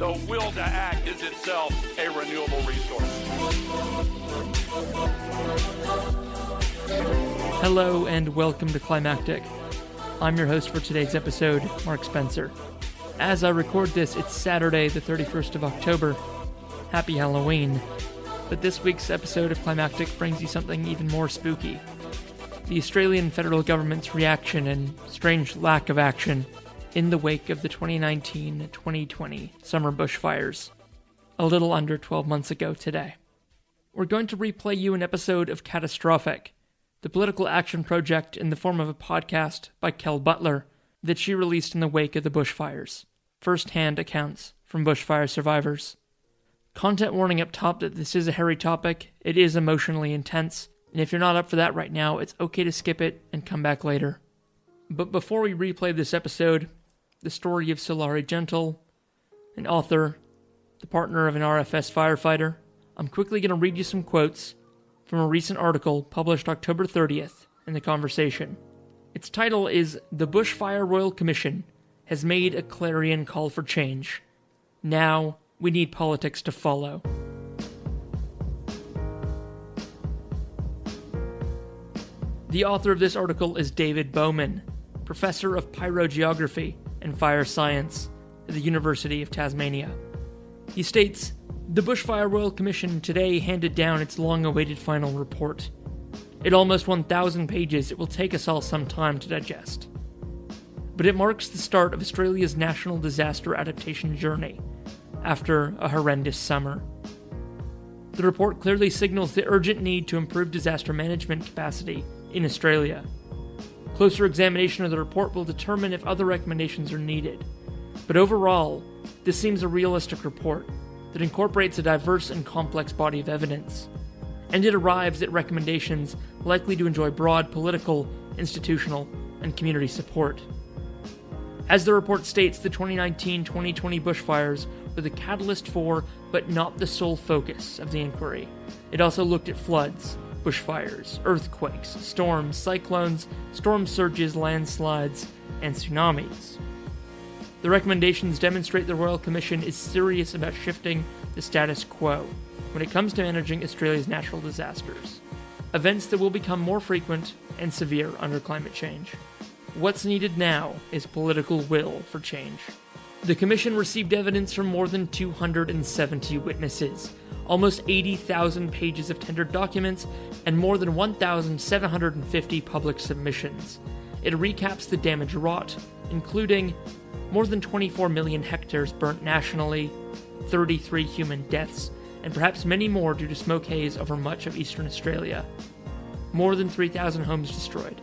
the will to act is itself a renewable resource. Hello and welcome to Climactic. I'm your host for today's episode, Mark Spencer. As I record this, it's Saturday, the 31st of October. Happy Halloween. But this week's episode of Climactic brings you something even more spooky the Australian federal government's reaction and strange lack of action in the wake of the 2019 2020 summer bushfires, a little under 12 months ago today. We're going to replay you an episode of Catastrophic, the political action project in the form of a podcast by Kel Butler that she released in the wake of the bushfires. First hand accounts from bushfire survivors. Content warning up top that this is a hairy topic, it is emotionally intense, and if you're not up for that right now, it's okay to skip it and come back later. But before we replay this episode, the story of Sulari Gentill, an author, the partner of an RFS firefighter, I'm quickly going to read you some quotes from a recent article published October 30th in The Conversation. Its title is The Bushfire Royal Commission has made a clarion call for change. Now we need politics to follow. The author of this article is David Bowman, professor of pyrogeography and fire science at the University of Tasmania. He states The Bushfire Royal Commission today handed down its long awaited final report. At almost 1,000 pages, it will take us all some time to digest. But it marks the start of Australia's national disaster adaptation journey after a horrendous summer. The report clearly signals the urgent need to improve disaster management capacity in Australia. Closer examination of the report will determine if other recommendations are needed. But overall, this seems a realistic report that incorporates a diverse and complex body of evidence. And it arrives at recommendations likely to enjoy broad political, institutional, and community support. As the report states, the 2019 2020 bushfires were the catalyst for, but not the sole focus, of the inquiry. It also looked at floods, bushfires, earthquakes, storms, cyclones, storm surges, landslides, and tsunamis. The recommendations demonstrate the Royal Commission is serious about shifting the status quo when it comes to managing Australia's natural disasters, events that will become more frequent and severe under climate change. What's needed now is political will for change. The Commission received evidence from more than 270 witnesses, almost 80,000 pages of tendered documents, and more than 1,750 public submissions. It recaps the damage wrought, including more than 24 million hectares burnt nationally, 33 human deaths, and perhaps many more due to smoke haze over much of eastern Australia. More than 3,000 homes destroyed,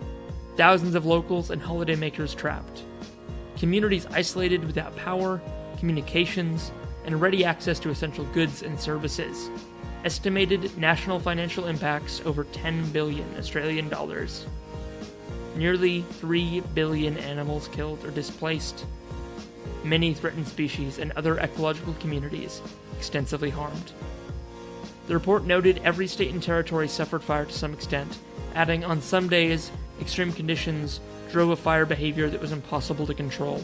thousands of locals and holidaymakers trapped, communities isolated without power, communications, and ready access to essential goods and services. Estimated national financial impacts over 10 billion Australian dollars. Nearly 3 billion animals killed or displaced. Many threatened species and other ecological communities extensively harmed. The report noted every state and territory suffered fire to some extent, adding on some days, extreme conditions drove a fire behavior that was impossible to control.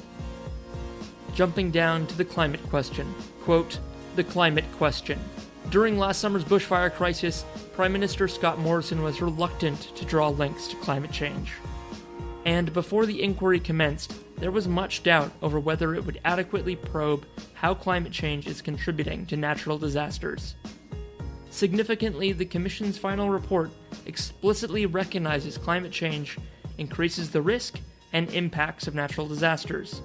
Jumping down to the climate question. Quote, the climate question. During last summer's bushfire crisis, Prime Minister Scott Morrison was reluctant to draw links to climate change. And before the inquiry commenced, there was much doubt over whether it would adequately probe how climate change is contributing to natural disasters. Significantly, the Commission's final report explicitly recognizes climate change increases the risk and impacts of natural disasters.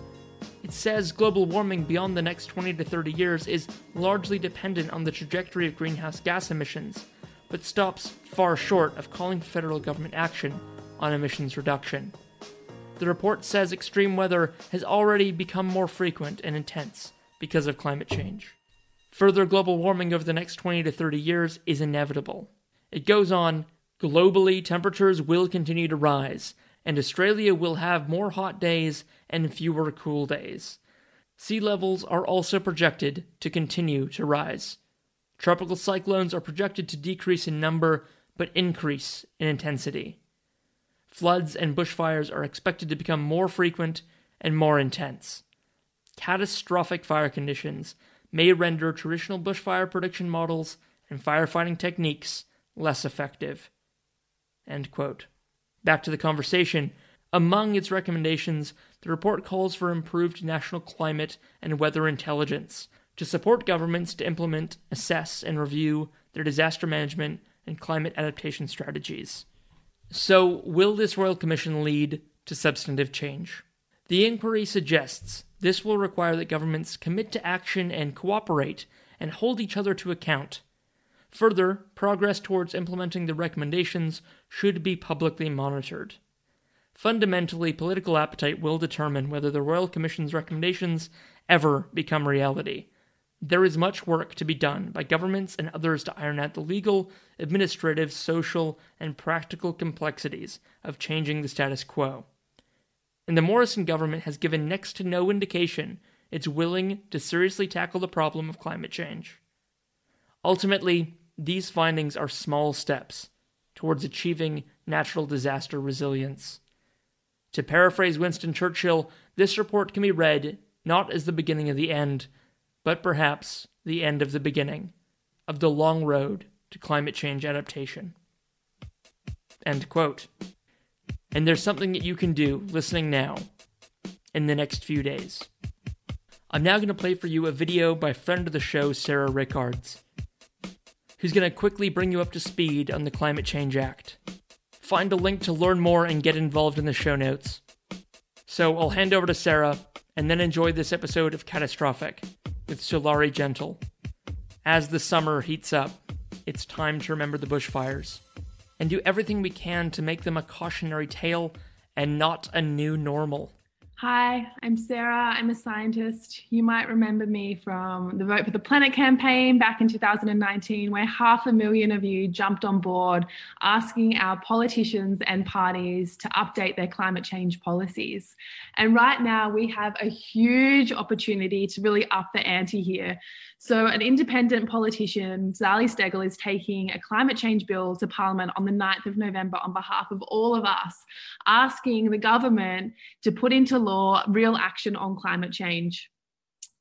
It says global warming beyond the next 20 to 30 years is largely dependent on the trajectory of greenhouse gas emissions, but stops far short of calling for federal government action on emissions reduction. The report says extreme weather has already become more frequent and intense, because of climate change. Further global warming over the next 20 to 30 years is inevitable. It goes on globally, temperatures will continue to rise, and Australia will have more hot days and fewer cool days. Sea levels are also projected to continue to rise. Tropical cyclones are projected to decrease in number but increase in intensity. Floods and bushfires are expected to become more frequent and more intense. Catastrophic fire conditions may render traditional bushfire prediction models and firefighting techniques less effective. Back to the conversation. Among its recommendations, the report calls for improved national climate and weather intelligence to support governments to implement, assess, and review their disaster management and climate adaptation strategies. So, will this Royal Commission lead to substantive change? The inquiry suggests this will require that governments commit to action and cooperate and hold each other to account. Further, progress towards implementing the recommendations should be publicly monitored. Fundamentally, political appetite will determine whether the Royal Commission's recommendations ever become reality. There is much work to be done by governments and others to iron out the legal, administrative, social, and practical complexities of changing the status quo. And the Morrison government has given next to no indication it's willing to seriously tackle the problem of climate change. Ultimately, these findings are small steps towards achieving natural disaster resilience. To paraphrase Winston Churchill, this report can be read not as the beginning of the end, but perhaps the end of the beginning of the long road to climate change adaptation. End quote. And there's something that you can do listening now in the next few days. I'm now going to play for you a video by friend of the show, Sara Rickards, who's going to quickly bring you up to speed on the Climate Change Act. Find a link to learn more and get involved in the show notes. So I'll hand over to Sara and then enjoy this episode of Catastrophic with Sulari Gentill. As the summer heats up, it's time to remember the bushfires and do everything we can to make them a cautionary tale and not a new normal. Hi, I'm Sara. I'm a scientist. You might remember me from the Vote for the Planet campaign back in 2019, where half a million of you jumped on board asking our politicians and parties to update their climate change policies. And right now, we have a huge opportunity to really up the ante here. So, an independent politician, Zali Steggall, is taking a climate change bill to Parliament on the 9th of November on behalf of all of us, asking the government to put into law real action on climate change.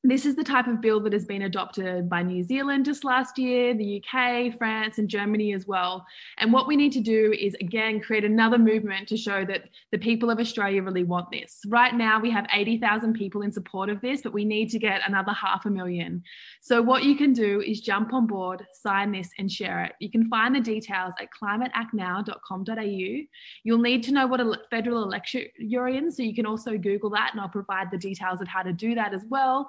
This is the type of bill that has been adopted by New Zealand just last year, the UK, France, and Germany as well. And what we need to do is, again, create another movement to show that the people of Australia really want this. Right now, we have 80,000 people in support of this, but we need to get another half a million. So, what you can do is jump on board, sign this, and share it. You can find the details at climateactnow.com.au. You'll need to know what a federal election you're in, so you can also Google that, and I'll provide the details of how to do that as well.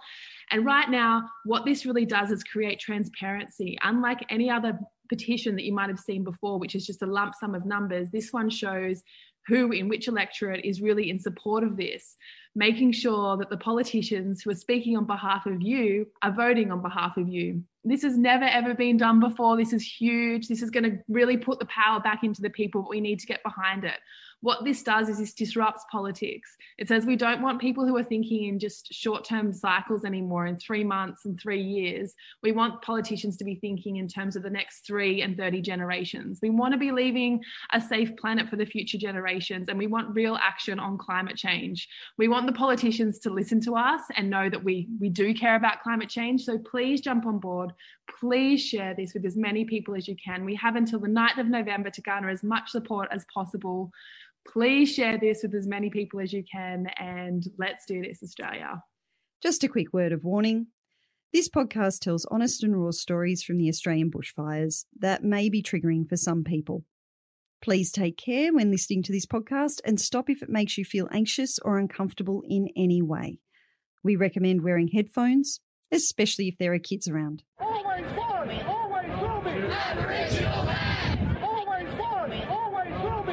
And right now, what this really does is create transparency. Unlike any other petition that you might have seen before, which is just a lump sum of numbers, this one shows who in which electorate is really in support of this, making sure that the politicians who are speaking on behalf of you are voting on behalf of you. This has never ever been done before. This is huge. This is going to really put the power back into the people, we need to get behind it. What this does is this disrupts politics. It says we don't want people who are thinking in just short term cycles anymore, in three months and three years. We want politicians to be thinking in terms of the next three and 30 generations. We want to be leaving a safe planet for the future generations, and we want real action on climate change. We want the politicians to listen to us and know that we, we do care about climate change. So please jump on board. Please share this with as many people as you can. We have until the 9th of November to garner as much support as possible please share this with as many people as you can and let's do this, Australia. Just a quick word of warning. This podcast tells honest and raw stories from the Australian bushfires that may be triggering for some people. Please take care when listening to this podcast and stop if it makes you feel anxious or uncomfortable in any way. We recommend wearing headphones, especially if there are kids around. Always was, always will be. Aboriginal man.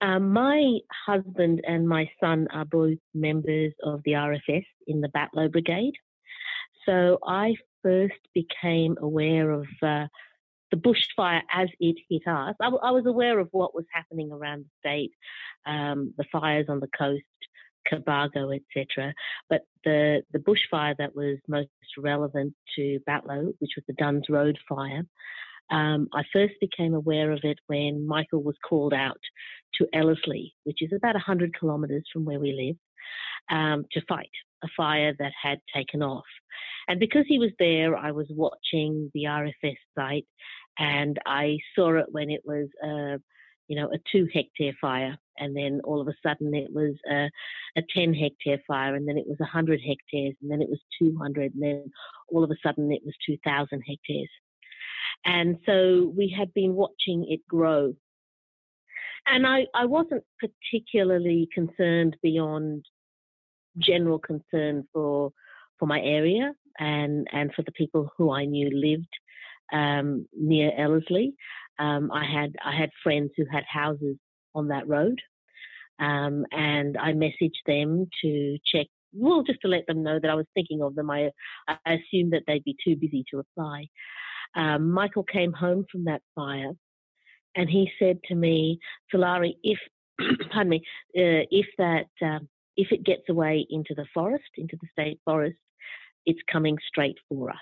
Um, my husband and my son are both members of the RFS in the Batlow Brigade. So I first became aware of uh, the bushfire as it hit us. I, w- I was aware of what was happening around the state, um, the fires on the coast, Cobargo, etc. But the, the bushfire that was most relevant to Batlow, which was the Dunns Road fire, um, I first became aware of it when Michael was called out to Ellerslie, which is about 100 kilometres from where we live, um, to fight a fire that had taken off. And because he was there, I was watching the RFS site and I saw it when it was, uh, you know, a two hectare fire. And then all of a sudden it was a, a 10 hectare fire. And then it was 100 hectares. And then it was 200. And then all of a sudden it was 2,000 hectares. And so we had been watching it grow. And I, I wasn't particularly concerned beyond general concern for for my area and, and for the people who I knew lived um, near Ellerslie. Um, I had I had friends who had houses on that road, um, and I messaged them to check. Well, just to let them know that I was thinking of them. I, I assumed that they'd be too busy to reply um, Michael came home from that fire and he said to me, Sulari, if, pardon me, uh, if that, um, if it gets away into the forest, into the state forest, it's coming straight for us.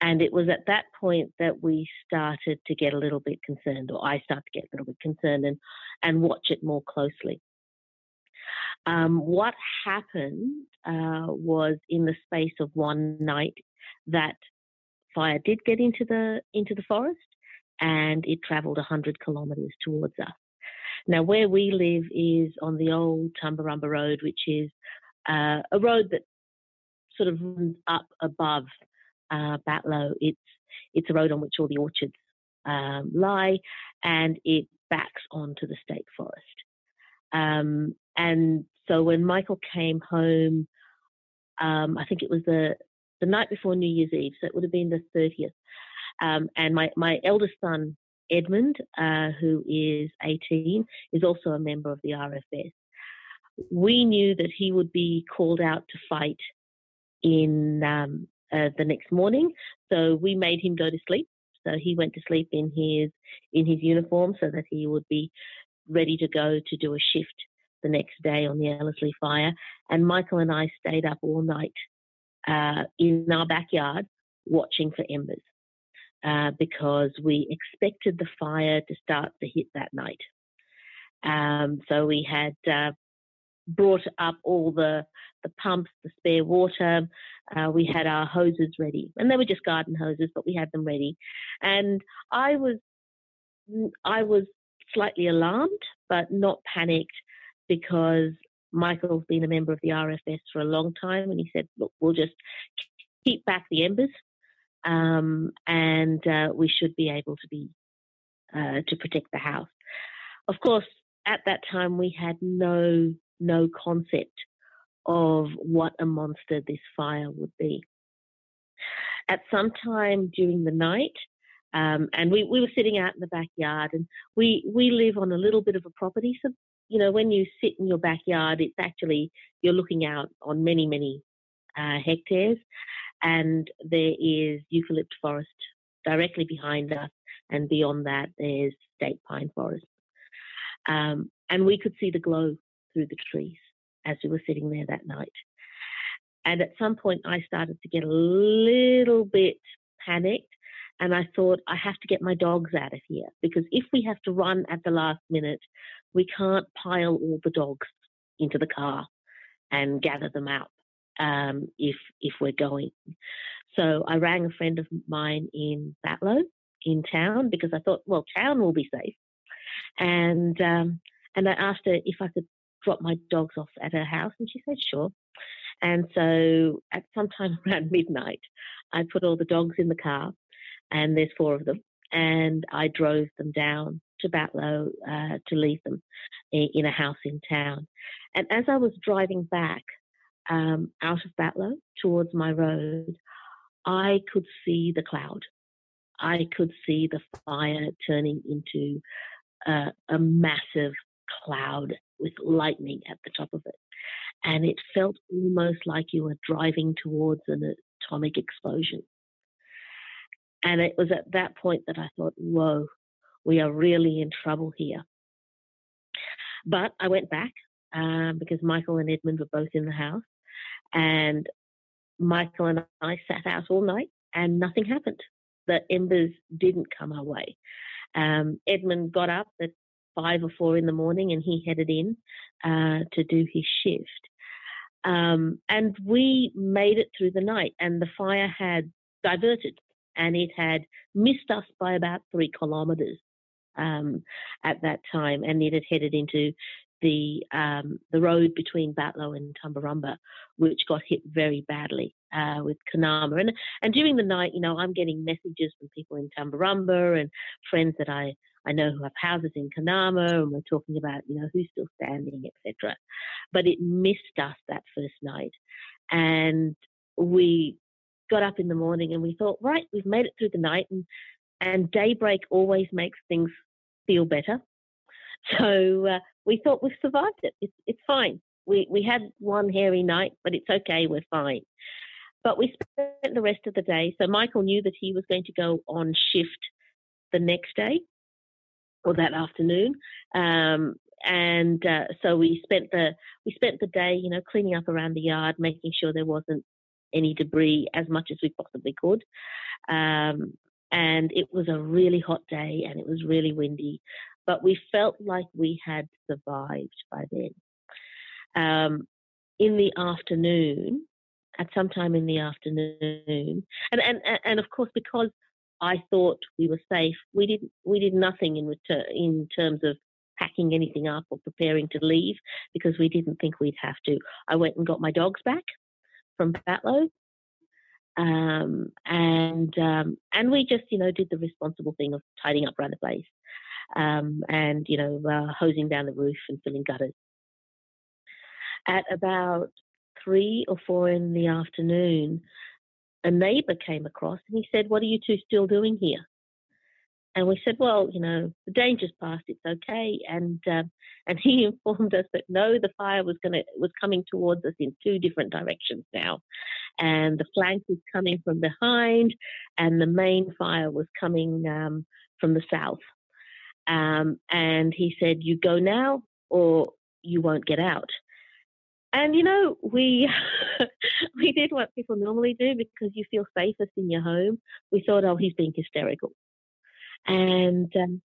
And it was at that point that we started to get a little bit concerned, or I started to get a little bit concerned and, and watch it more closely. Um, what happened uh, was in the space of one night that fire did get into the into the forest and it travelled 100 kilometres towards us. Now, where we live is on the old Tumbarumba Road, which is uh, a road that sort of runs up above uh, Batlow. It's it's a road on which all the orchards um, lie, and it backs onto the state forest. Um, and so when Michael came home, um, I think it was the the night before New Year's Eve, so it would have been the 30th. Um, and my, my eldest son, Edmund, uh, who is 18, is also a member of the RFS. We knew that he would be called out to fight in um, uh, the next morning, so we made him go to sleep. So he went to sleep in his in his uniform so that he would be ready to go to do a shift the next day on the Ellerslie fire. And Michael and I stayed up all night uh, in our backyard watching for embers uh, because we expected the fire to start to hit that night. Um, so we had uh, brought up all the, the pumps, the spare water. Uh, we had our hoses ready, and they were just garden hoses, but we had them ready. And I was, I was slightly alarmed, but not panicked because Michael's been a member of the RFS for a long time, and he said, "Look, we'll just keep back the embers, um, and uh, we should be able to be uh, to protect the house." Of course, at that time, we had no no concept of what a monster this fire would be. At some time during the night, um, and we, we were sitting out in the backyard, and we we live on a little bit of a property, so you know, when you sit in your backyard, it's actually, you're looking out on many, many uh, hectares. And there is eucalypt forest directly behind us. And beyond that, there's state pine forest. Um, and we could see the glow through the trees as we were sitting there that night. And at some point, I started to get a little bit panicked. And I thought, I have to get my dogs out of here because if we have to run at the last minute, we can't pile all the dogs into the car and gather them out um, if if we're going. So I rang a friend of mine in Batlow in town because I thought, well, town will be safe, and um, and I asked her if I could drop my dogs off at her house, and she said sure. And so at some time around midnight, I put all the dogs in the car, and there's four of them, and I drove them down to Batlow uh, to leave them in a house in town. And as I was driving back um, out of Batlow towards my road, I could see the cloud. I could see the fire turning into uh, a massive cloud with lightning at the top of it. And it felt almost like you were driving towards an atomic explosion. And it was at that point that I thought, whoa, we are really in trouble here. But I went back um, because Michael and Edmund were both in the house. And Michael and I sat out all night and nothing happened. The embers didn't come our way. Um, Edmund got up at five or four in the morning and he headed in uh, to do his shift. Um, and we made it through the night, and the fire had diverted and it had missed us by about three kilometres um, at that time, and it had headed into the um, the road between Batlow and Tumbarumba, which got hit very badly uh, with Kunama. And and during the night, you know, I'm getting messages from people in Tumbarumba and friends that I I know who have houses in Kunama, and we're talking about you know who's still standing, etc. But it missed us that first night, and we got up in the morning and we thought, right, we've made it through the night, and and daybreak always makes things feel better. So uh, we thought we've survived it. It's, it's fine. We, we had one hairy night, but it's okay. We're fine. But we spent the rest of the day. So Michael knew that he was going to go on shift the next day or that afternoon. Um, and uh, so we spent the we spent the day, you know, cleaning up around the yard, making sure there wasn't any debris as much as we possibly could. Um, and it was a really hot day, and it was really windy but we felt like we had survived by then. Um, in the afternoon, at some time in the afternoon, and, and, and of course, because I thought we were safe, we did we did nothing in return in terms of packing anything up or preparing to leave because we didn't think we'd have to. I went and got my dogs back from Batlow, um, and um, and we just you know did the responsible thing of tidying up around the place um, and you know uh, hosing down the roof and filling gutters. At about three or four in the afternoon, a neighbour came across and he said, "What are you two still doing here?" And we said, "Well, you know, the danger's past. It's okay." And um, and he informed us that no, the fire was going to was coming towards us in two different directions now, and the flank was coming from behind, and the main fire was coming um, from the south. Um, and he said, You go now or you won't get out. And you know, we we did what people normally do because you feel safest in your home. We thought, oh, he's being hysterical, and um,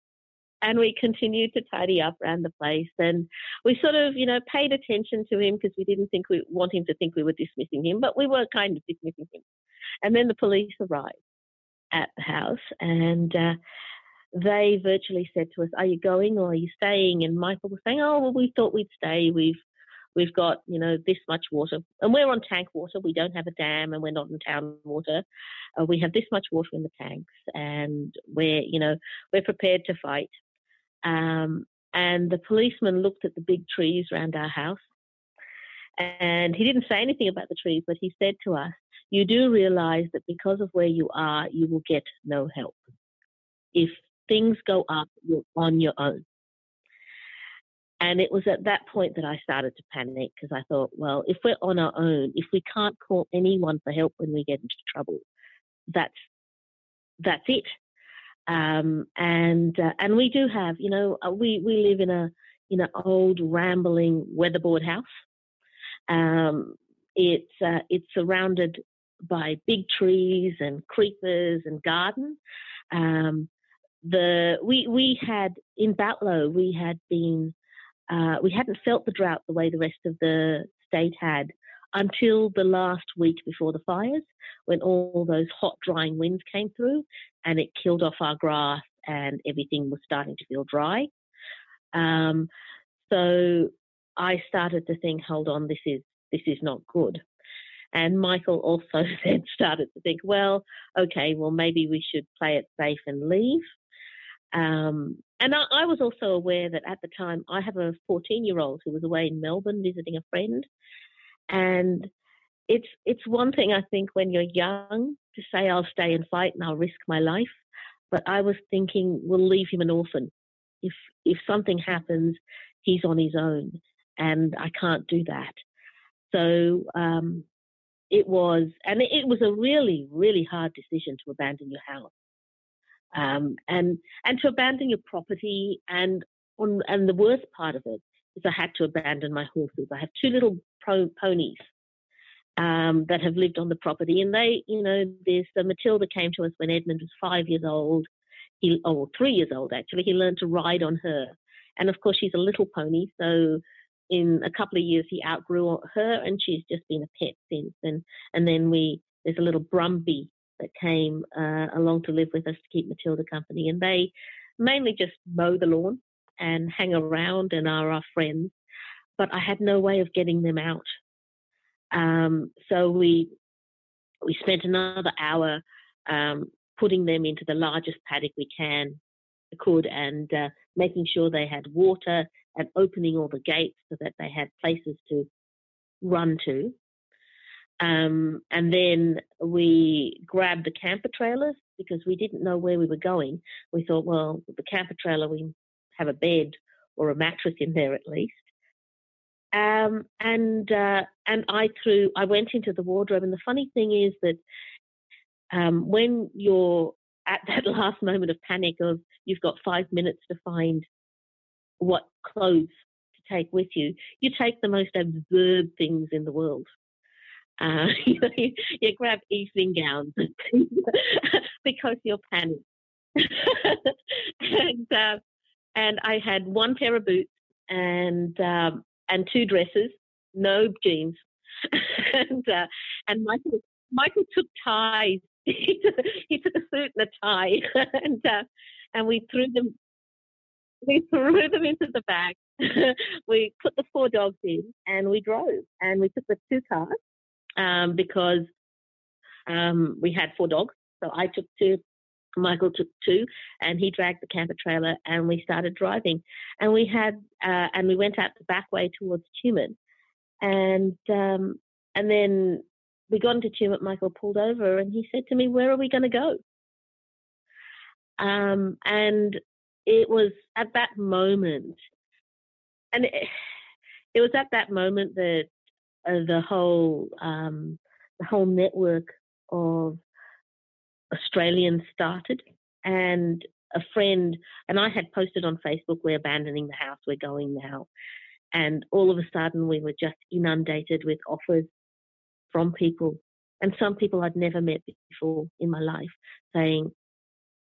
and we continued to tidy up around the place. And we sort of, you know, paid attention to him because we didn't think we want him to think we were dismissing him, but we were kind of dismissing him. And then the police arrived at the house, and uh, they virtually said to us, "Are you going or are you staying?" And Michael was saying, "Oh, well, we thought we'd stay. We've we've got you know this much water, and we're on tank water. We don't have a dam, and we're not in town water. Uh, we have this much water in the tanks, and we're you know we're prepared to fight." Um, and the policeman looked at the big trees around our house, and he didn't say anything about the trees, but he said to us, "You do realise that because of where you are, you will get no help." If things go up, you're on your own. And it was at that point that I started to panic because I thought, well, if we're on our own, if we can't call anyone for help when we get into trouble, that's that's it. Um, and uh, and we do have, you know, uh, we we live in a in an old rambling weatherboard house. Um, it's uh, it's surrounded by big trees and creepers and garden. Um, the we we had in Batlow we had been uh, we hadn't felt the drought the way the rest of the state had until the last week before the fires when all those hot drying winds came through and it killed off our grass and everything was starting to feel dry. Um, so I started to think, hold on, this is this is not good. And Michael also then started to think, well, okay, well, maybe we should play it safe and leave. Um, and I, I, was also aware that at the time I have a 14 year old who was away in Melbourne visiting a friend. And it's, it's one thing I think when you're young to say I'll stay and fight and I'll risk my life. But I was thinking we'll leave him an orphan. If, if something happens, he's on his own and I can't do that. So um, it was, and it was a really, really hard decision to abandon your house, um, and and to abandon your property, and on, and the worst part of it is I had to abandon my horses. I have two little pro- ponies um, that have lived on the property, and they, you know, this uh, Matilda came to us when Edmund was five years old. He, oh, three years old actually. He learned to ride on her, and of course she's a little pony, so in a couple of years he outgrew her and she's just been a pet since and and then we there's a little brumby that came uh, along to live with us to keep matilda company and they mainly just mow the lawn and hang around and are our friends but i had no way of getting them out um, so we we spent another hour um, putting them into the largest paddock we can could and uh, making sure they had water and opening all the gates so that they had places to run to. Um, and then we grabbed the camper trailers because we didn't know where we were going. We thought, well, the camper trailer, we have a bed or a mattress in there at least. Um, and uh, and I threw, I went into the wardrobe. And the funny thing is that um, when you're at that last moment of panic of you've got five minutes to find what clothes to take with you, you take the most absurd things in the world. Uh, you, you, grab evening gowns because you're panicked. and, uh, and I had one pair of boots and um, and two dresses, no jeans. and uh, and Michael Michael took ties. he, took, he took a suit and a tie, and uh, and we threw them we threw them into the bag. we put the four dogs in and we drove. And we took the two cars um, because um, we had four dogs. So I took two, Michael took two, and he dragged the camper trailer and we started driving. And we had, uh, and we went out the back way towards Tumut. And, um, and then we got into Tumut, Michael pulled over and he said to me, Where are we going to go? Um, and it was at that moment, and it, it was at that moment that the whole um, the whole network of Australians started, and a friend and I had posted on Facebook, "We're abandoning the house. We're going now." And all of a sudden, we were just inundated with offers from people, and some people I'd never met before in my life, saying,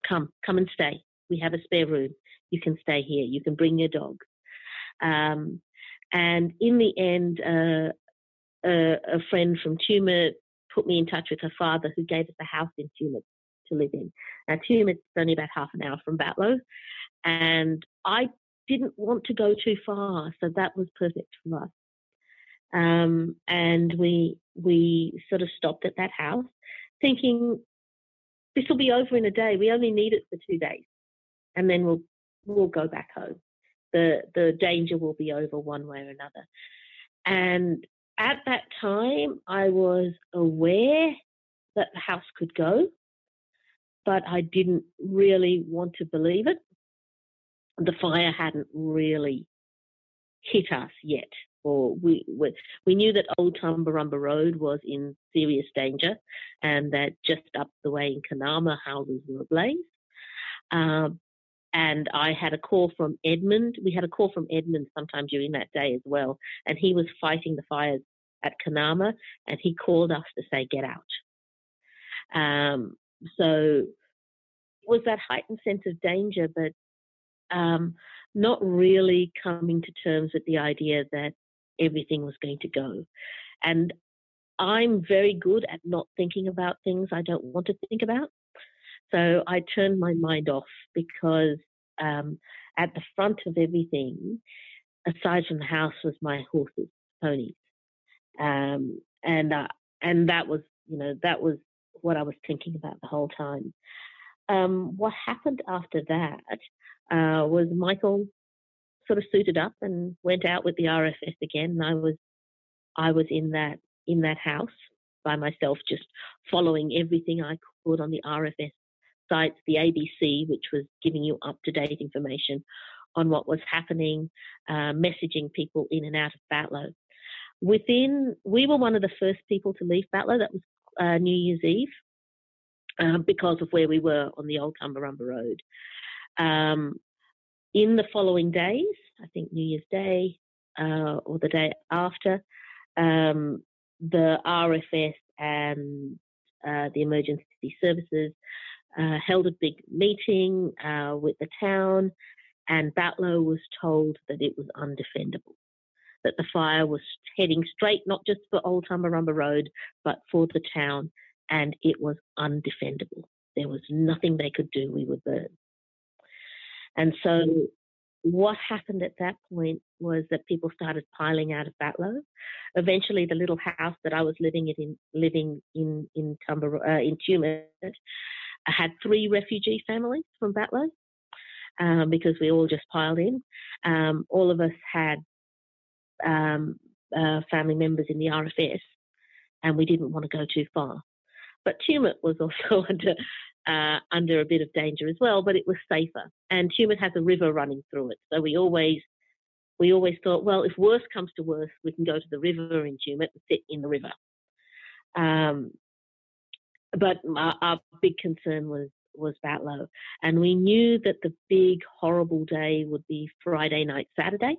"Come, come and stay we have a spare room. You can stay here. You can bring your dog. Um, and in the end, uh, a, a, friend from Tumut put me in touch with her father, who gave us a house in Tumut to live in. Now, Tumut's only about half an hour from Batlow, and I didn't want to go too far, so that was perfect for us. Um, and we we sort of stopped at that house, thinking this will be over in a day. We only need it for two days and then we'll we'll go back home. The the danger will be over one way or another. And at that time, I was aware that the house could go, but I didn't really want to believe it. The fire hadn't really hit us yet, or we we, we knew that Old Tumbarumba Road was in serious danger, and that just up the way in Kunama houses were ablaze. Um, and I had a call from Edmund. We had a call from Edmund sometime during that day as well, and he was fighting the fires at Kunama, and he called us to say, "Get out." Um, so it was that heightened sense of danger, but um, not really coming to terms with the idea that everything was going to go. And I'm very good at not thinking about things I don't want to think about. So I turned my mind off because um, at the front of everything, aside from the house, was my horses, ponies. Um, and uh, and that was, you know, that was what I was thinking about the whole time. Um, what happened after that uh, was Michael sort of suited up and went out with the RFS again, and I was I was in that in that house by myself, just following everything I could on the RFS sites, the ABC, which was giving you up to date information on what was happening, uh, messaging people in and out of Batlow. Within, we were one of the first people to leave Batlow. That was uh, New Year's Eve uh, because of where we were on the old Tumbarumba Road. Um, in the following days, I think New Year's Day uh, or the day after, um, the RFS and uh, the emergency services uh, held a big meeting uh, with the town, and Batlow was told that it was undefendable, that the fire was heading straight not just for Old Tumbarumba Road, but for the town, and it was undefendable. There was nothing they could do, we would burn. And so what happened at that point was that people started piling out of Batlow. Eventually, the little house that I was living in, living in in Tumbar, uh, in Tumut, had three refugee families from Batlow um, because we all just piled in. Um, all of us had um, uh, family members in the RFS, and we didn't want to go too far. But Tumut was also under uh, under a bit of danger as well, but it was safer. And Tumut has a river running through it, so we always we always thought, well, if worse comes to worse, we can go to the river in Tumut and sit in the river. Um, but our, our, big concern was was Batlow, and we knew that the big horrible day would be Friday night, Saturday,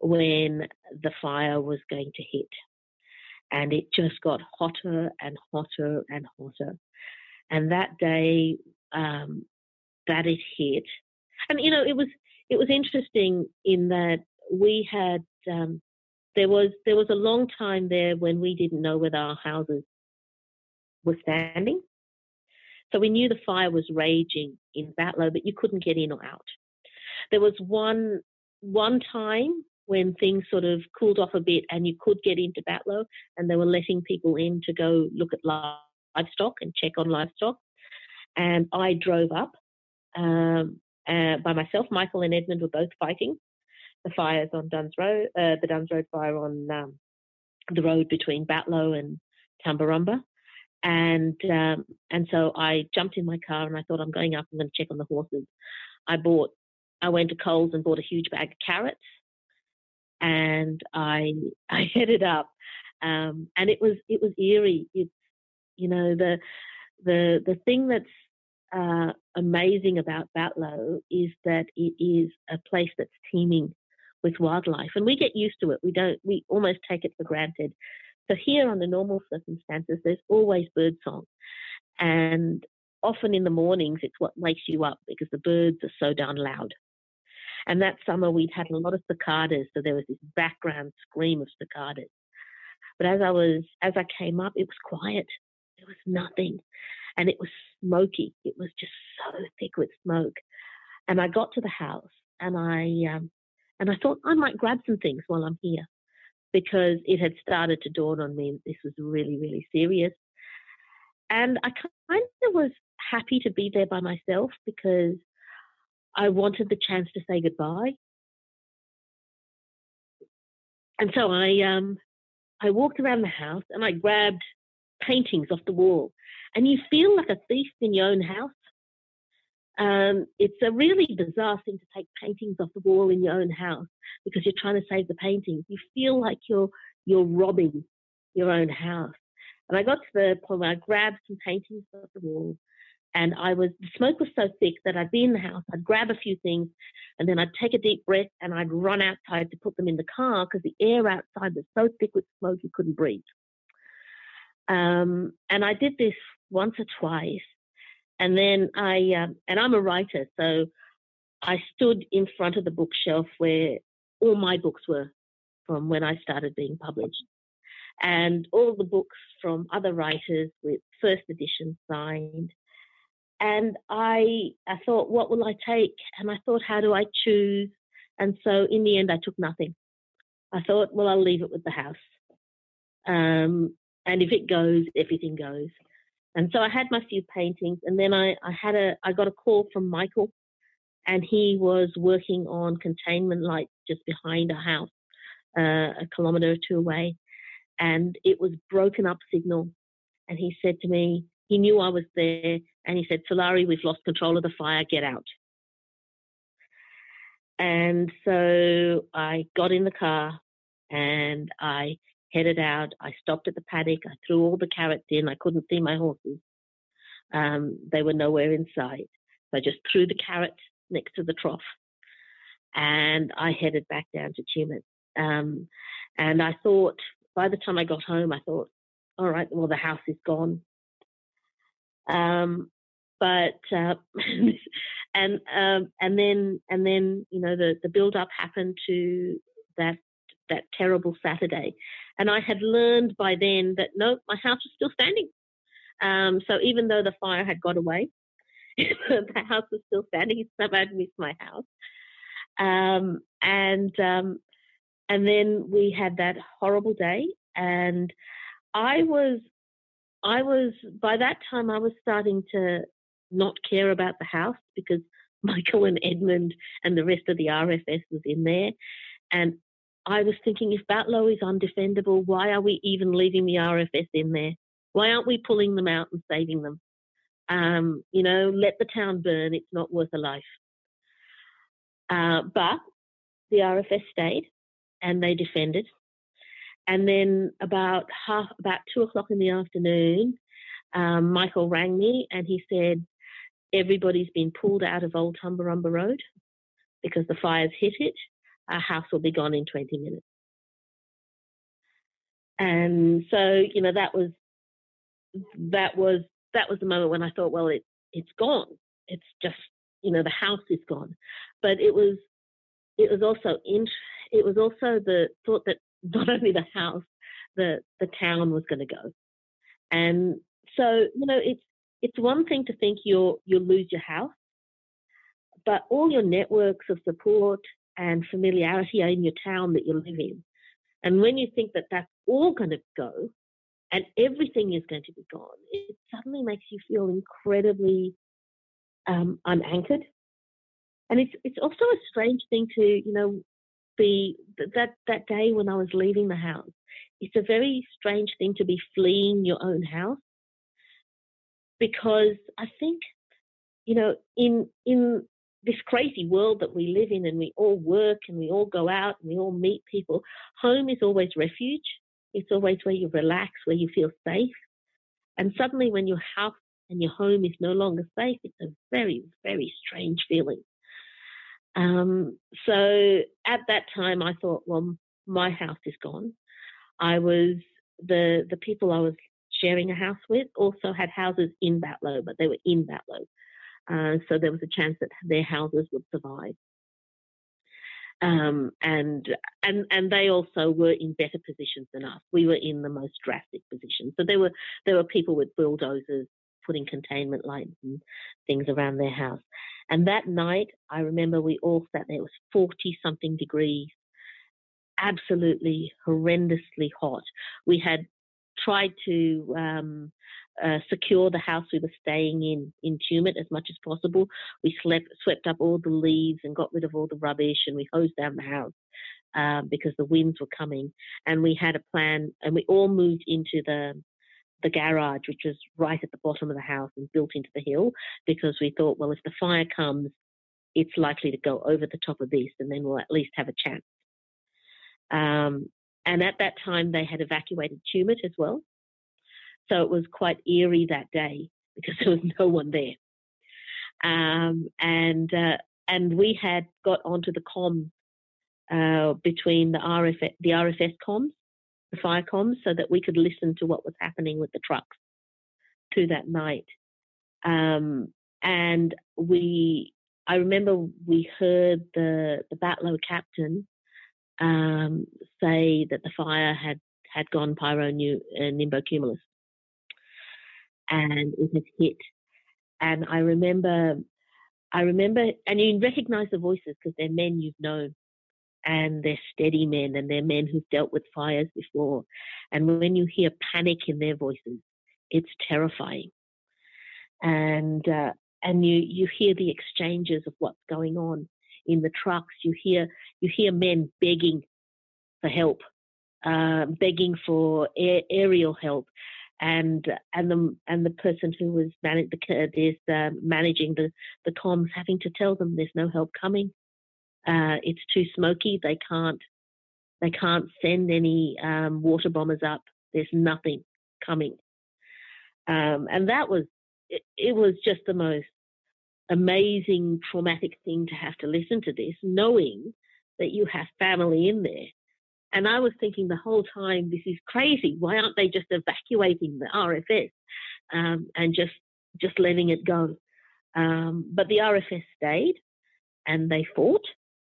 when the fire was going to hit, and it just got hotter and hotter and hotter. And that day um, that it hit, and you know, it was it was interesting in that we had um, there was there was a long time there when we didn't know whether our houses were standing. So we knew the fire was raging in Batlow, but you couldn't get in or out. There was one one time when things sort of cooled off a bit and you could get into Batlow and they were letting people in to go look at livestock and check on livestock. And I drove up um, uh, by myself. Michael and Edmund were both fighting the fires on Dunns Road, uh, the Dunns Road fire on um, the road between Batlow and Tumbarumba. And um, and so I jumped in my car and I thought I'm going up. I'm going to check on the horses. I bought. I went to Coles and bought a huge bag of carrots, and I I headed up. Um, and it was it was eerie. It's you know the the the thing that's uh, amazing about Batlow is that it is a place that's teeming with wildlife, and we get used to it. We don't. We almost take it for granted. So here, under normal circumstances, there's always bird song, and often in the mornings, it's what wakes you up because the birds are so darn loud. And that summer, we'd had a lot of cicadas, so there was this background scream of cicadas. But as I was, as I came up, it was quiet. There was nothing and it was smoky. It was just so thick with smoke. And I got to the house and I um, and I thought I might grab some things while I'm here because it had started to dawn on me that this was really really serious. And I kind of was happy to be there by myself because I wanted the chance to say goodbye. And so I um, I walked around the house and I grabbed paintings off the wall and you feel like a thief in your own house. Um, it's a really bizarre thing to take paintings off the wall in your own house because you're trying to save the paintings. You feel like you're you're robbing your own house. And I got to the point where I grabbed some paintings off the wall, and I was the smoke was so thick that I'd be in the house, I'd grab a few things, and then I'd take a deep breath and I'd run outside to put them in the car because the air outside was so thick with smoke you couldn't breathe. Um, and I did this once or twice. And then I, um, and I'm a writer, so I stood in front of the bookshelf where all my books were from when I started being published. And all the books from other writers with first edition signed. And I, I thought, what will I take? And I thought, how do I choose? And so in the end, I took nothing. I thought, well, I'll leave it with the house. Um, and if it goes, everything goes. And so I had my few paintings, and then I, I had a I got a call from Michael, and he was working on containment lights just behind our house, uh, a kilometre or two away, and it was broken up signal. And he said to me, he knew I was there, and he said, "Sulari, we've lost control of the fire. Get out." And so I got in the car and I headed out. I stopped at the paddock. I threw all the carrots in. I couldn't see my horses. Um, they were nowhere in sight. So I just threw the carrots next to the trough and I headed back down to Tumut. Um, and I thought, by the time I got home, I thought, all right, well, the house is gone. Um, but uh, and um, and then and then you know the the build up happened to that that terrible Saturday, and I had learned by then that no, my house was still standing. Um, so even though the fire had got away, the house was still standing. So I'd missed my house, um, and um, and then we had that horrible day, and I was I was by that time I was starting to not care about the house because Michael and Edmund and the rest of the RFS was in there. And I was thinking, if Batlow is undefendable, why are we even leaving the RFS in there? Why aren't we pulling them out and saving them? Um, you know, let the town burn. It's not worth a life. Uh, but the RFS stayed and they defended. And then about half, about two o'clock in the afternoon, um, Michael rang me and he said, everybody's been pulled out of Old Tumbarumba Road because the fires hit it. Our house will be gone in 20 minutes. And so, you know, that was that was that was the moment when I thought, well, it it's gone. It's just, you know, the house is gone. But it was it was also in it was also the thought that not only the house, the the town was going to go. And so, you know, it's it's one thing to think you'll you'll lose your house, but all your networks of support and familiarity in your town that you live in. And when you think that that's all going to go and everything is going to be gone, it suddenly makes you feel incredibly um, unanchored. And it's it's also a strange thing to you know be that that day when I was leaving the house. It's a very strange thing to be fleeing your own house because I think, you know, in in this crazy world that we live in and we all work and we all go out and we all meet people, home is always refuge. It's always where you relax, where you feel safe. And suddenly when your house and your home is no longer safe, it's a very, very strange feeling. Um, so at that time, I thought, well, my house is gone. I was the the people I was sharing a house with also had houses in Batlow, but they were in Batlow. Uh, so there was a chance that their houses would survive. Um, and and and they also were in better positions than us. We were in the most drastic position. So there were there were people with bulldozers putting containment lights and things around their house. And that night, I remember we all sat there. It was forty something degrees, absolutely horrendously hot. We had tried to um, uh, secure the house we were staying in in Tumut as much as possible. We slept, swept up all the leaves and got rid of all the rubbish, and we hosed down the house um, because the winds were coming. And we had a plan, and we all moved into the the garage, which was right at the bottom of the house and built into the hill, because we thought, well, if the fire comes, it's likely to go over the top of this, and then we'll at least have a chance. Um, and at that time, they had evacuated Tumut as well. So it was quite eerie that day because there was no one there. Um, and uh, and we had got onto the com uh, between the RFS, the RFS comms, the fire comms, so that we could listen to what was happening with the trucks through that night. Um, and we, I remember we heard the the Batlow captain um, say that the fire had, had gone pyro new, uh, nimbocumulus and it had hit. And I remember, I remember, and you recognize the voices because they're men you've known. and they're steady men and they're men who've dealt with fires before. And when you hear panic in their voices, it's terrifying. And uh, and you you hear the exchanges of what's going on in the trucks. You hear you hear men begging for help, uh, begging for aerial help, and and the and the person who was manag- the, uh, managing the the comms having to tell them there's no help coming. Uh, it's too smoky. They can't they can't send any um, water bombers up. There's nothing coming, um, and that was it, it was just the most amazing traumatic thing to have to listen to this, knowing that you have family in there. And I was thinking the whole time, this is crazy. Why aren't they just evacuating the RFS um, and just just letting it go? Um, but the RFS stayed, and they fought.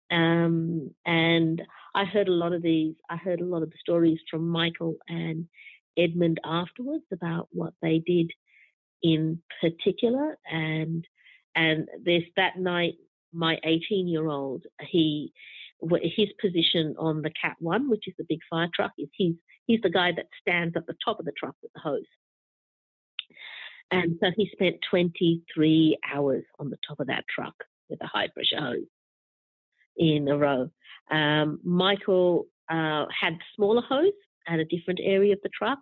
Um, and I heard a lot of these. I heard a lot of the stories from Michael and Edmund afterwards about what they did in particular, and and this that night, my 18 year old, he, his position on the Cat 1, which is the big fire truck, is he's, he's the guy that stands at the top of the truck with the hose. And so he spent 23 hours on the top of that truck with a high pressure hose in a row. Um, Michael uh, had smaller hose at a different area of the truck,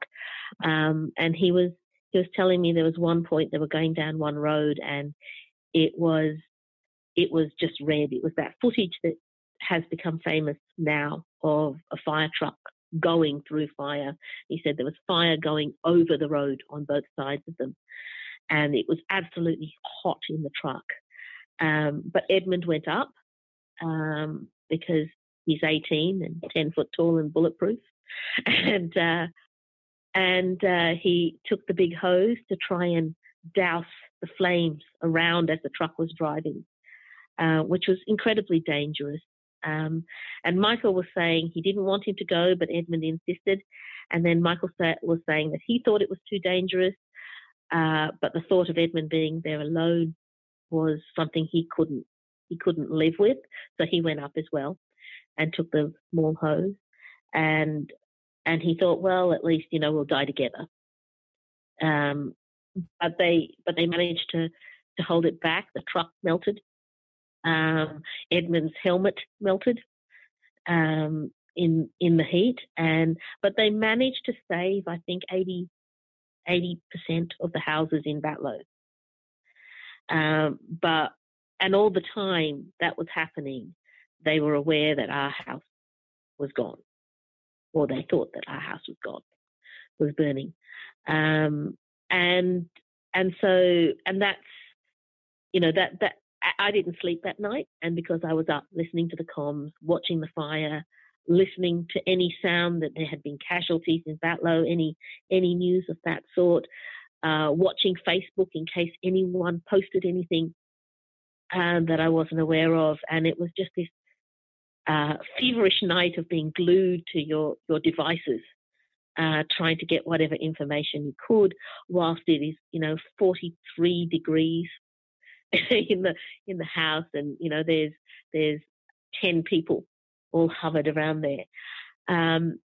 um, and he was he was telling me there was one point they were going down one road and it was it was just red. It was that footage that has become famous now of a fire truck going through fire. He said there was fire going over the road on both sides of them, and it was absolutely hot in the truck. Um, but Edmund went up um, because he's 18 and 10 foot tall and bulletproof, and uh, and uh, he took the big hose to try and douse the flames around as the truck was driving, uh, which was incredibly dangerous. Um, and Michael was saying he didn't want him to go, but Edmund insisted. And then Michael was saying that he thought it was too dangerous, uh, but the thought of Edmund being there alone was something he couldn't he couldn't live with. So he went up as well and took the small hose, and and he thought, well, at least you know we'll die together. Um, but they but they managed to to hold it back. The truck melted. Um, Edmund's helmet melted um, in in the heat, and but they managed to save I think 80 percent of the houses in Batlow. Um, but and all the time that was happening, they were aware that our house was gone, or they thought that our house was gone, was burning. Um, and and so and that's you know that that I didn't sleep that night, and because I was up listening to the comms, watching the fire, listening to any sound that there had been casualties in Batlow, any any news of that sort, uh, watching Facebook in case anyone posted anything uh, that I wasn't aware of, and it was just this uh, feverish night of being glued to your your devices uh, trying to get whatever information you could, whilst it is, you know, 43 degrees in the in the house, and you know, there's there's 10 people all hovered around there. Um,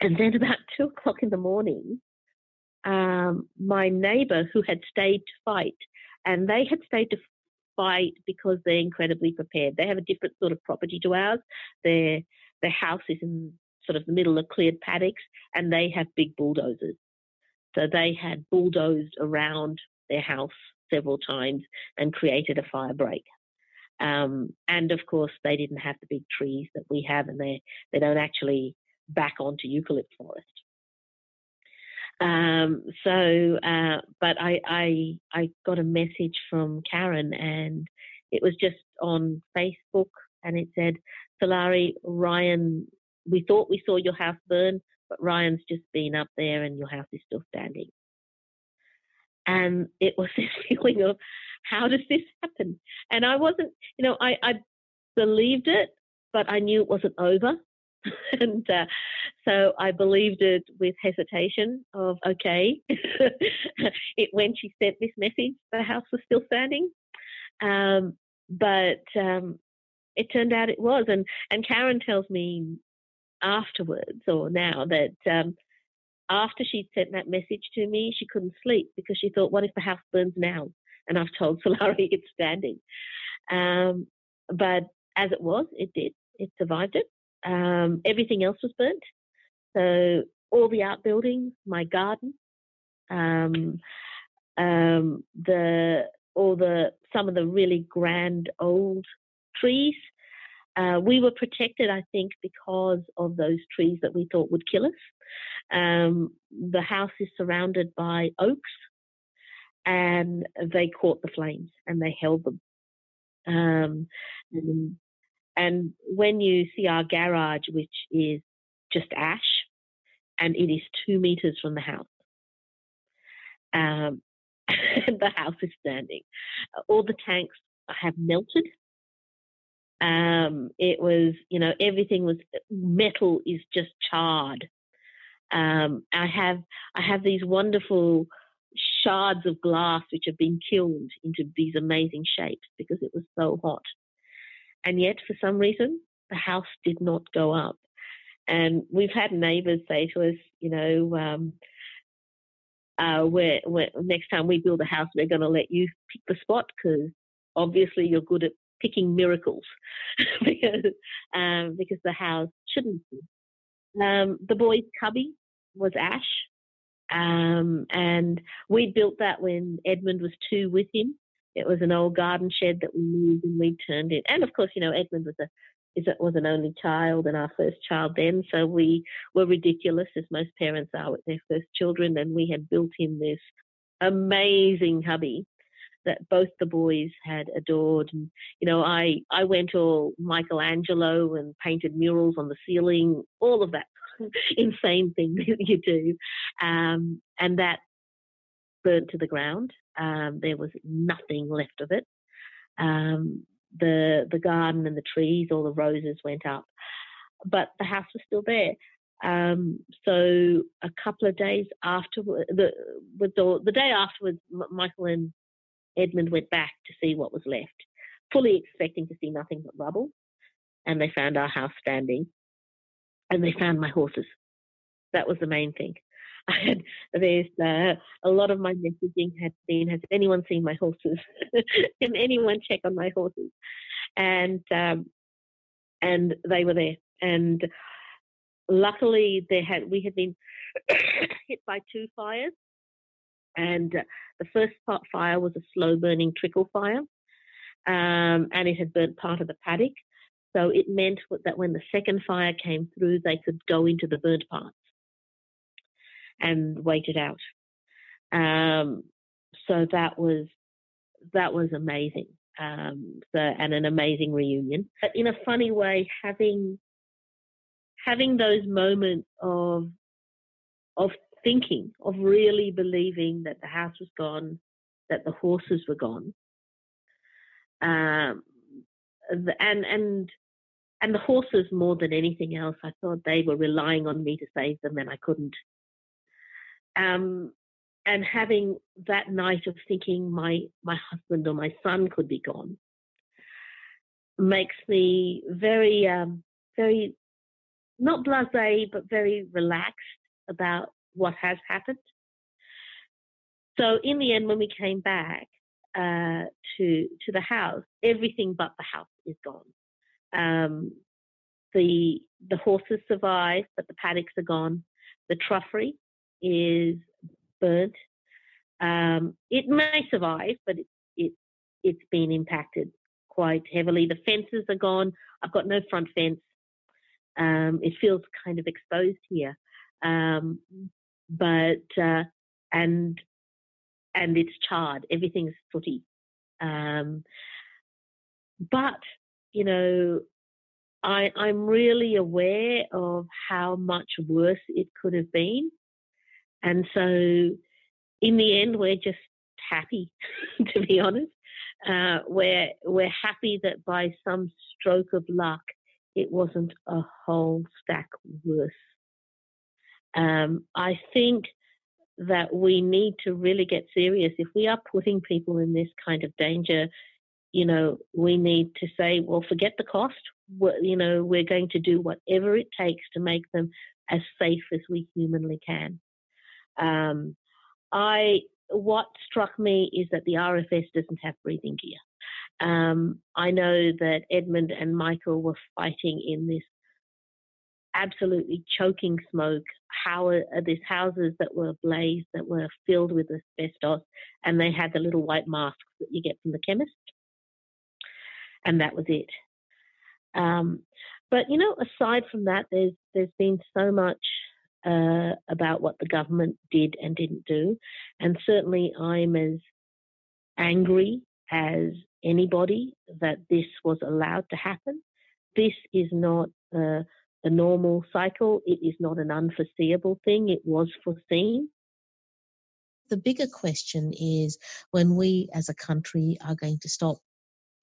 and then about two o'clock in the morning, um, my neighbour who had stayed to fight, and they had stayed to fight because they're incredibly prepared. They have a different sort of property to ours. Their their house is in sort of the middle of cleared paddocks, and they have big bulldozers. So they had bulldozed around their house several times and created a fire break. Um, and of course, they didn't have the big trees that we have, and they they don't actually back onto eucalypt forest. Um, so, uh, but I, I I got a message from Karen, and it was just on Facebook, and it said, "Sulari, Ryan we thought we saw your house burn, but Ryan's just been up there and your house is still standing. And it was this feeling of, how does this happen? And I wasn't, you know, I, I believed it, but I knew it wasn't over. and uh, so I believed it with hesitation of, okay, it when she sent this message, the house was still standing. Um, but um, it turned out it was. And and Karen tells me afterwards or now that um, after she'd sent that message to me, she couldn't sleep because she thought, what if the house burns now? And I've told Sulari it's standing. Um, but as it was, it did. It survived it. Um, everything else was burnt. So all the outbuildings, my garden, um, um, the all the some of the really grand old trees. Uh, we were protected, I think, because of those trees that we thought would kill us. Um, the house is surrounded by oaks, and they caught the flames and they held them. Um, and, when you see our garage, which is just ash, and it is two meters from the house, um, the house is standing. All the tanks have melted. Um, it was, you know, everything was metal is just charred. Um, I have I have these wonderful shards of glass which have been kilned into these amazing shapes because it was so hot. And yet, for some reason, the house did not go up. And we've had neighbours say to us, you know, um, uh, where, where next time we build a house, we're going to let you pick the spot because obviously you're good at picking miracles because um, because the house shouldn't be. Um, the boys' cubby was ash, um, and we built that when Edmund was two with him. It was an old garden shed that we moved and we turned it. And of course, you know, Edmund was a was an only child and our first child then, so we were ridiculous as most parents are with their first children, and we had built him this amazing hubby that both the boys had adored. And you know, I I went all Michelangelo and painted murals on the ceiling, all of that insane thing that you do, um, and that burnt to the ground. Um, there was nothing left of it. Um, the the garden and the trees, all the roses went up, but the house was still there. Um, so a couple of days afterward, the the, the day afterwards, Michael and Edmund went back to see what was left, fully expecting to see nothing but rubble, and they found our house standing, and they found my horses. That was the main thing. I had there's uh, a lot of my messaging had been has anyone seen my horses? Can anyone check on my horses? And um, and they were there. And luckily, they had we had been hit by two fires, and the first part fire was a slow burning trickle fire, um, and it had burnt part of the paddock. So it meant that when the second fire came through, they could go into the burnt parts and wait it out. Um, so that was that was amazing. Um, so, and an amazing reunion. But in a funny way, having having those moments of of thinking, of really believing that the house was gone, that the horses were gone, um, and and and the horses more than anything else, I thought they were relying on me to save them, and I couldn't. Um, and having that night of thinking my my husband or my son could be gone makes me very um, very not blasé but very relaxed about what has happened. So in the end, when we came back uh, to to the house, everything but the house is gone. Um, the the horses survive, but the paddocks are gone. The truffery is burnt. Um, it may survive, but it, it it's been impacted quite heavily. The fences are gone. I've got no front fence. Um, it feels kind of exposed here, um, but uh, and and it's charred. Everything's footy. Um, but you know, I, I'm really aware of how much worse it could have been. And so in the end, we're just happy, to be honest. Uh, we're, we're happy that by some stroke of luck, it wasn't a whole stack worse. Um, I think that we need to really get serious. If we are putting people in this kind of danger, you know, we need to say, well, forget the cost. We're, you know, we're going to do whatever it takes to make them as safe as we humanly can. Um, I what struck me is that the RFS doesn't have breathing gear. Um, I know that Edmund and Michael were fighting in this absolutely choking smoke. How are, are these houses that were ablaze, that were filled with asbestos, and they had the little white masks that you get from the chemist, and that was it. Um, but you know, aside from that, there's there's been so much uh, about what the government did and didn't do, and certainly I'm as angry as anybody that this was allowed to happen. This is not uh, a normal cycle. It is not an unforeseeable thing. It was foreseen. The bigger question is when we as a country are going to stop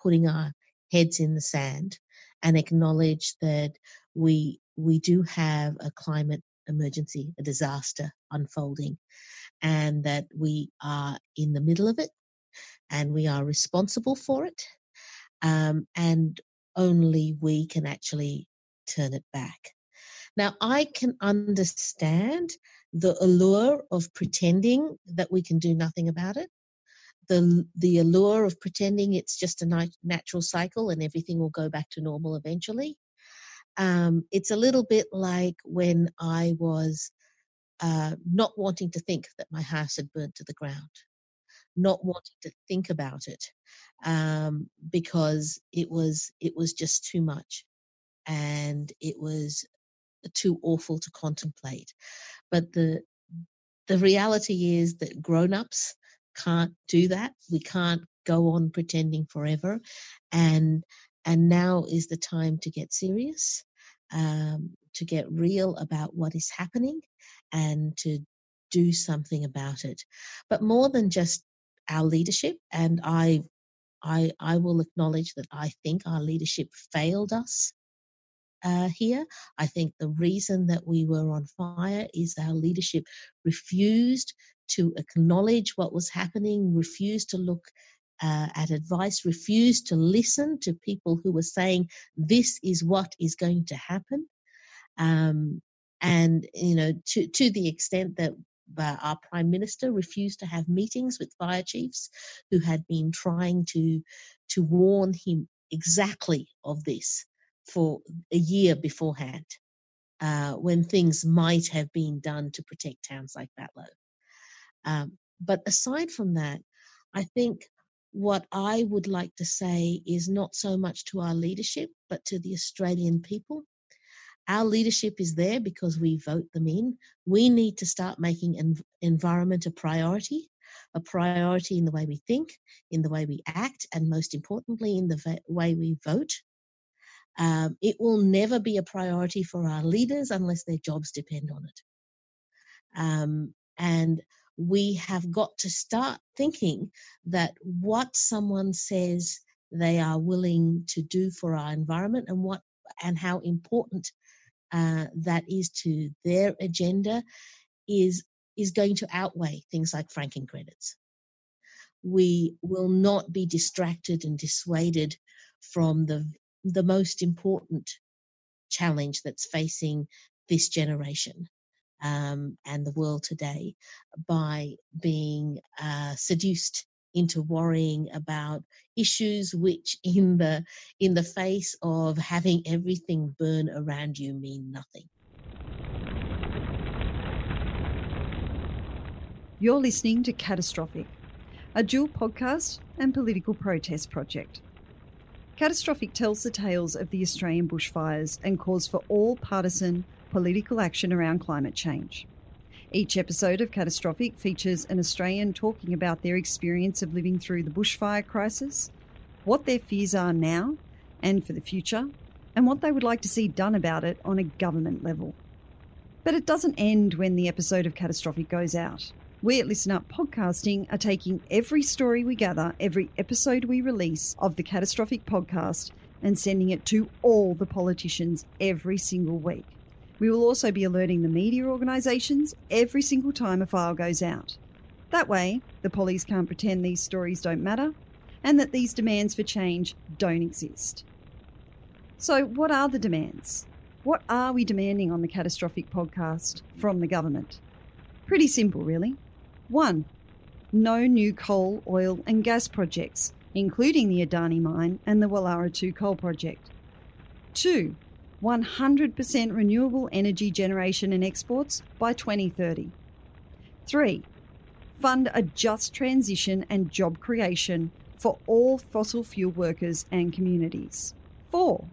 putting our heads in the sand and acknowledge that we we do have a climate emergency, a disaster unfolding, and that we are in the middle of it and we are responsible for it. Um, and only we can actually turn it back. Now, I can understand the allure of pretending that we can do nothing about it. The, the allure of pretending it's just a natural cycle and everything will go back to normal eventually. Um, it's a little bit like when I was uh, not wanting to think that my house had burnt to the ground, not wanting to think about it um, because it was it was just too much and it was too awful to contemplate. But the the reality is that grown-ups can't do that. We can't go on pretending forever, and and now is the time to get serious, um, to get real about what is happening, and to do something about it. But more than just our leadership, and I I, I will acknowledge that I think our leadership failed us uh, here. I think the reason that we were on fire is our leadership refused to acknowledge what was happening, refused to look uh, at advice, refused to listen to people who were saying, this is what is going to happen. Um, and, you know, to, to the extent that uh, our prime minister refused to have meetings with fire chiefs who had been trying to to warn him exactly of this for a year beforehand uh, when things might have been done to protect towns like Batlow. Um, but aside from that, I think what I would like to say is not so much to our leadership, but to the Australian people. Our leadership is there because we vote them in. We need to start making env- environment a priority, a priority in the way we think, in the way we act, and most importantly, in the va- way we vote. Um, it will never be a priority for our leaders unless their jobs depend on it. Um, and we have got to start thinking that what someone says they are willing to do for our environment and what and how important uh, that is to their agenda is is going to outweigh things like franking credits. We will not be distracted and dissuaded from the the most important challenge that's facing this generation um, and the world today by being uh, seduced into worrying about issues which in the in the face of having everything burn around you mean nothing. You're listening to catastrophic a dual podcast and political protest project Catastrophic tells the tales of the Australian bushfires and calls for all partisan political action around climate change. Each episode of Catastrophic features an Australian talking about their experience of living through the bushfire crisis, what their fears are now and for the future, and what they would like to see done about it on a government level. But it doesn't end when the episode of Catastrophic goes out. We at Listen Up Podcasting are taking every story we gather, every episode we release of the Catastrophic podcast, and sending it to all the politicians every single week. We will also be alerting the media organisations every single time a file goes out. That way, the police can't pretend these stories don't matter, and that these demands for change don't exist. So, what are the demands? What are we demanding on the Catastrophic podcast from the government? Pretty simple, really. One, no new coal, oil, and gas projects, including the Adani mine and the Wallarah 2 coal project. Two, 100% renewable energy generation and exports by 2030. Three, fund a just transition and job creation for all fossil fuel workers and communities. Four,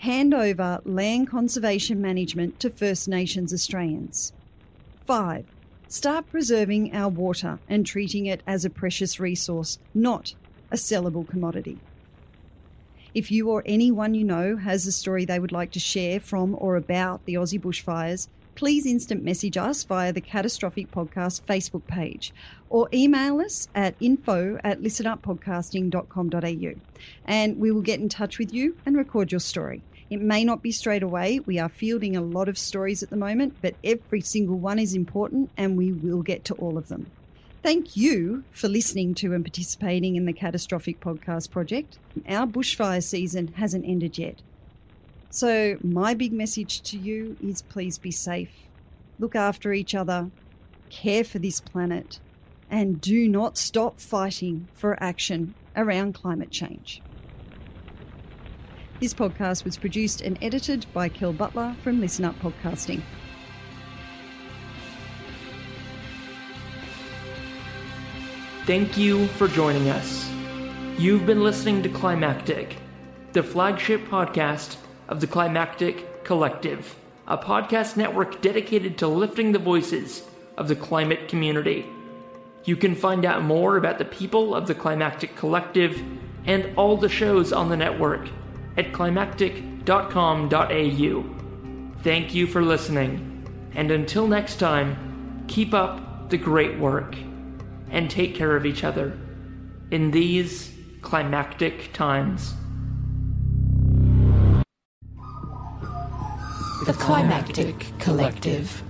hand over land conservation management to First Nations Australians. Five, start preserving our water and treating it as a precious resource, not a sellable commodity. If you or anyone you know has a story they would like to share from or about the Aussie bushfires, please instant message us via the Catastrophic Podcast Facebook page or email us at info at listenuppodcasting.com.au and we will get in touch with you and record your story. It may not be straight away. We are fielding a lot of stories at the moment, but every single one is important and we will get to all of them. Thank you for listening to and participating in the Catastrophic Podcast Project. Our bushfire season hasn't ended yet. So, my big message to you is please be safe, look after each other, care for this planet, and do not stop fighting for action around climate change. This podcast was produced and edited by Kel Butler from Listen Up Podcasting. Thank you for joining us. You've been listening to Climactic, the flagship podcast of the Climactic Collective, a podcast network dedicated to lifting the voices of the climate community. You can find out more about the people of the Climactic Collective and all the shows on the network at climactic.com.au. Thank you for listening, and until next time, keep up the great work and take care of each other in these climactic times. The Climactic Collective.